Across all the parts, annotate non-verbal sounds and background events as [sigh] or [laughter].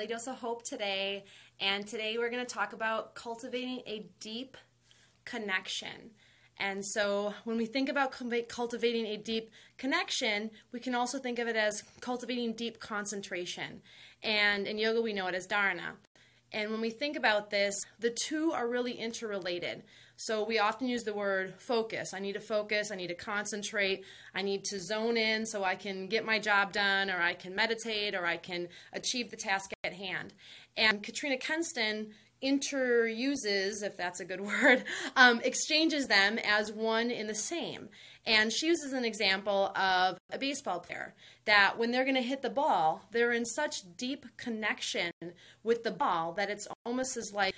Daily Dose of Hope today, and today we're going to talk about cultivating a deep connection. And so, when we think about cultivating a deep connection, we can also think of it as cultivating deep concentration. And in yoga, we know it as dharana. And when we think about this, the two are really interrelated. So we often use the word focus. I need to focus, I need to concentrate, I need to zone in so I can get my job done, or I can meditate, or I can achieve the task at hand. And Katrina Kenston interuses, if that's a good [laughs] word, um, exchanges them as one in the same. And she uses an example of a baseball player that when they're going to hit the ball, they're in such deep connection with the ball that it's almost as like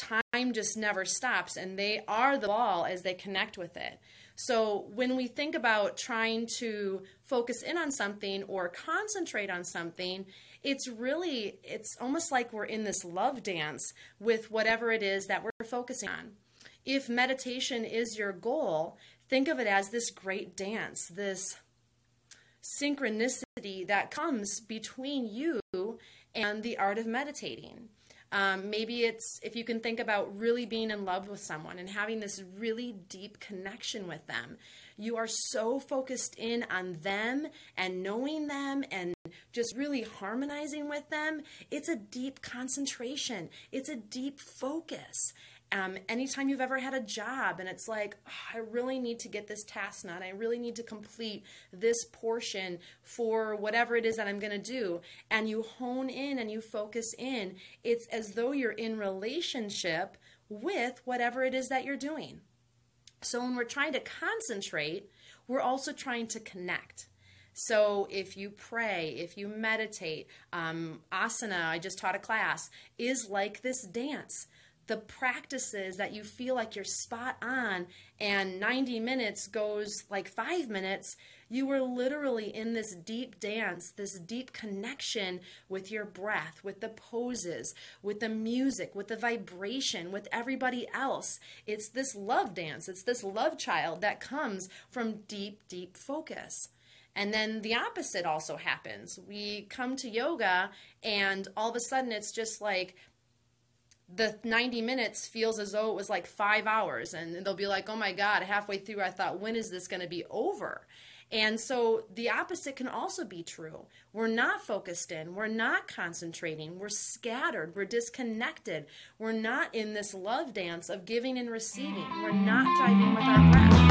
time just never stops and they are the ball as they connect with it. So when we think about trying to focus in on something or concentrate on something, it's really it's almost like we're in this love dance with whatever it is that we're focusing on. If meditation is your goal, think of it as this great dance, this synchronicity that comes between you and the art of meditating. Um, maybe it's if you can think about really being in love with someone and having this really deep connection with them. You are so focused in on them and knowing them and just really harmonizing with them. It's a deep concentration, it's a deep focus. Um, anytime you've ever had a job and it's like, oh, I really need to get this task done, I really need to complete this portion for whatever it is that I'm going to do, and you hone in and you focus in, it's as though you're in relationship with whatever it is that you're doing. So when we're trying to concentrate, we're also trying to connect. So if you pray, if you meditate, um, asana, I just taught a class, is like this dance the practices that you feel like you're spot on and 90 minutes goes like five minutes, you were literally in this deep dance, this deep connection with your breath, with the poses, with the music, with the vibration, with everybody else. It's this love dance, it's this love child that comes from deep, deep focus. And then the opposite also happens. We come to yoga, and all of a sudden it's just like the 90 minutes feels as though it was like five hours and they'll be like oh my god halfway through i thought when is this going to be over? And so the opposite can also be true. We're not focused in we're not concentrating we're scattered we're disconnected. We're not in this love dance of giving and receiving. We're not driving with our breath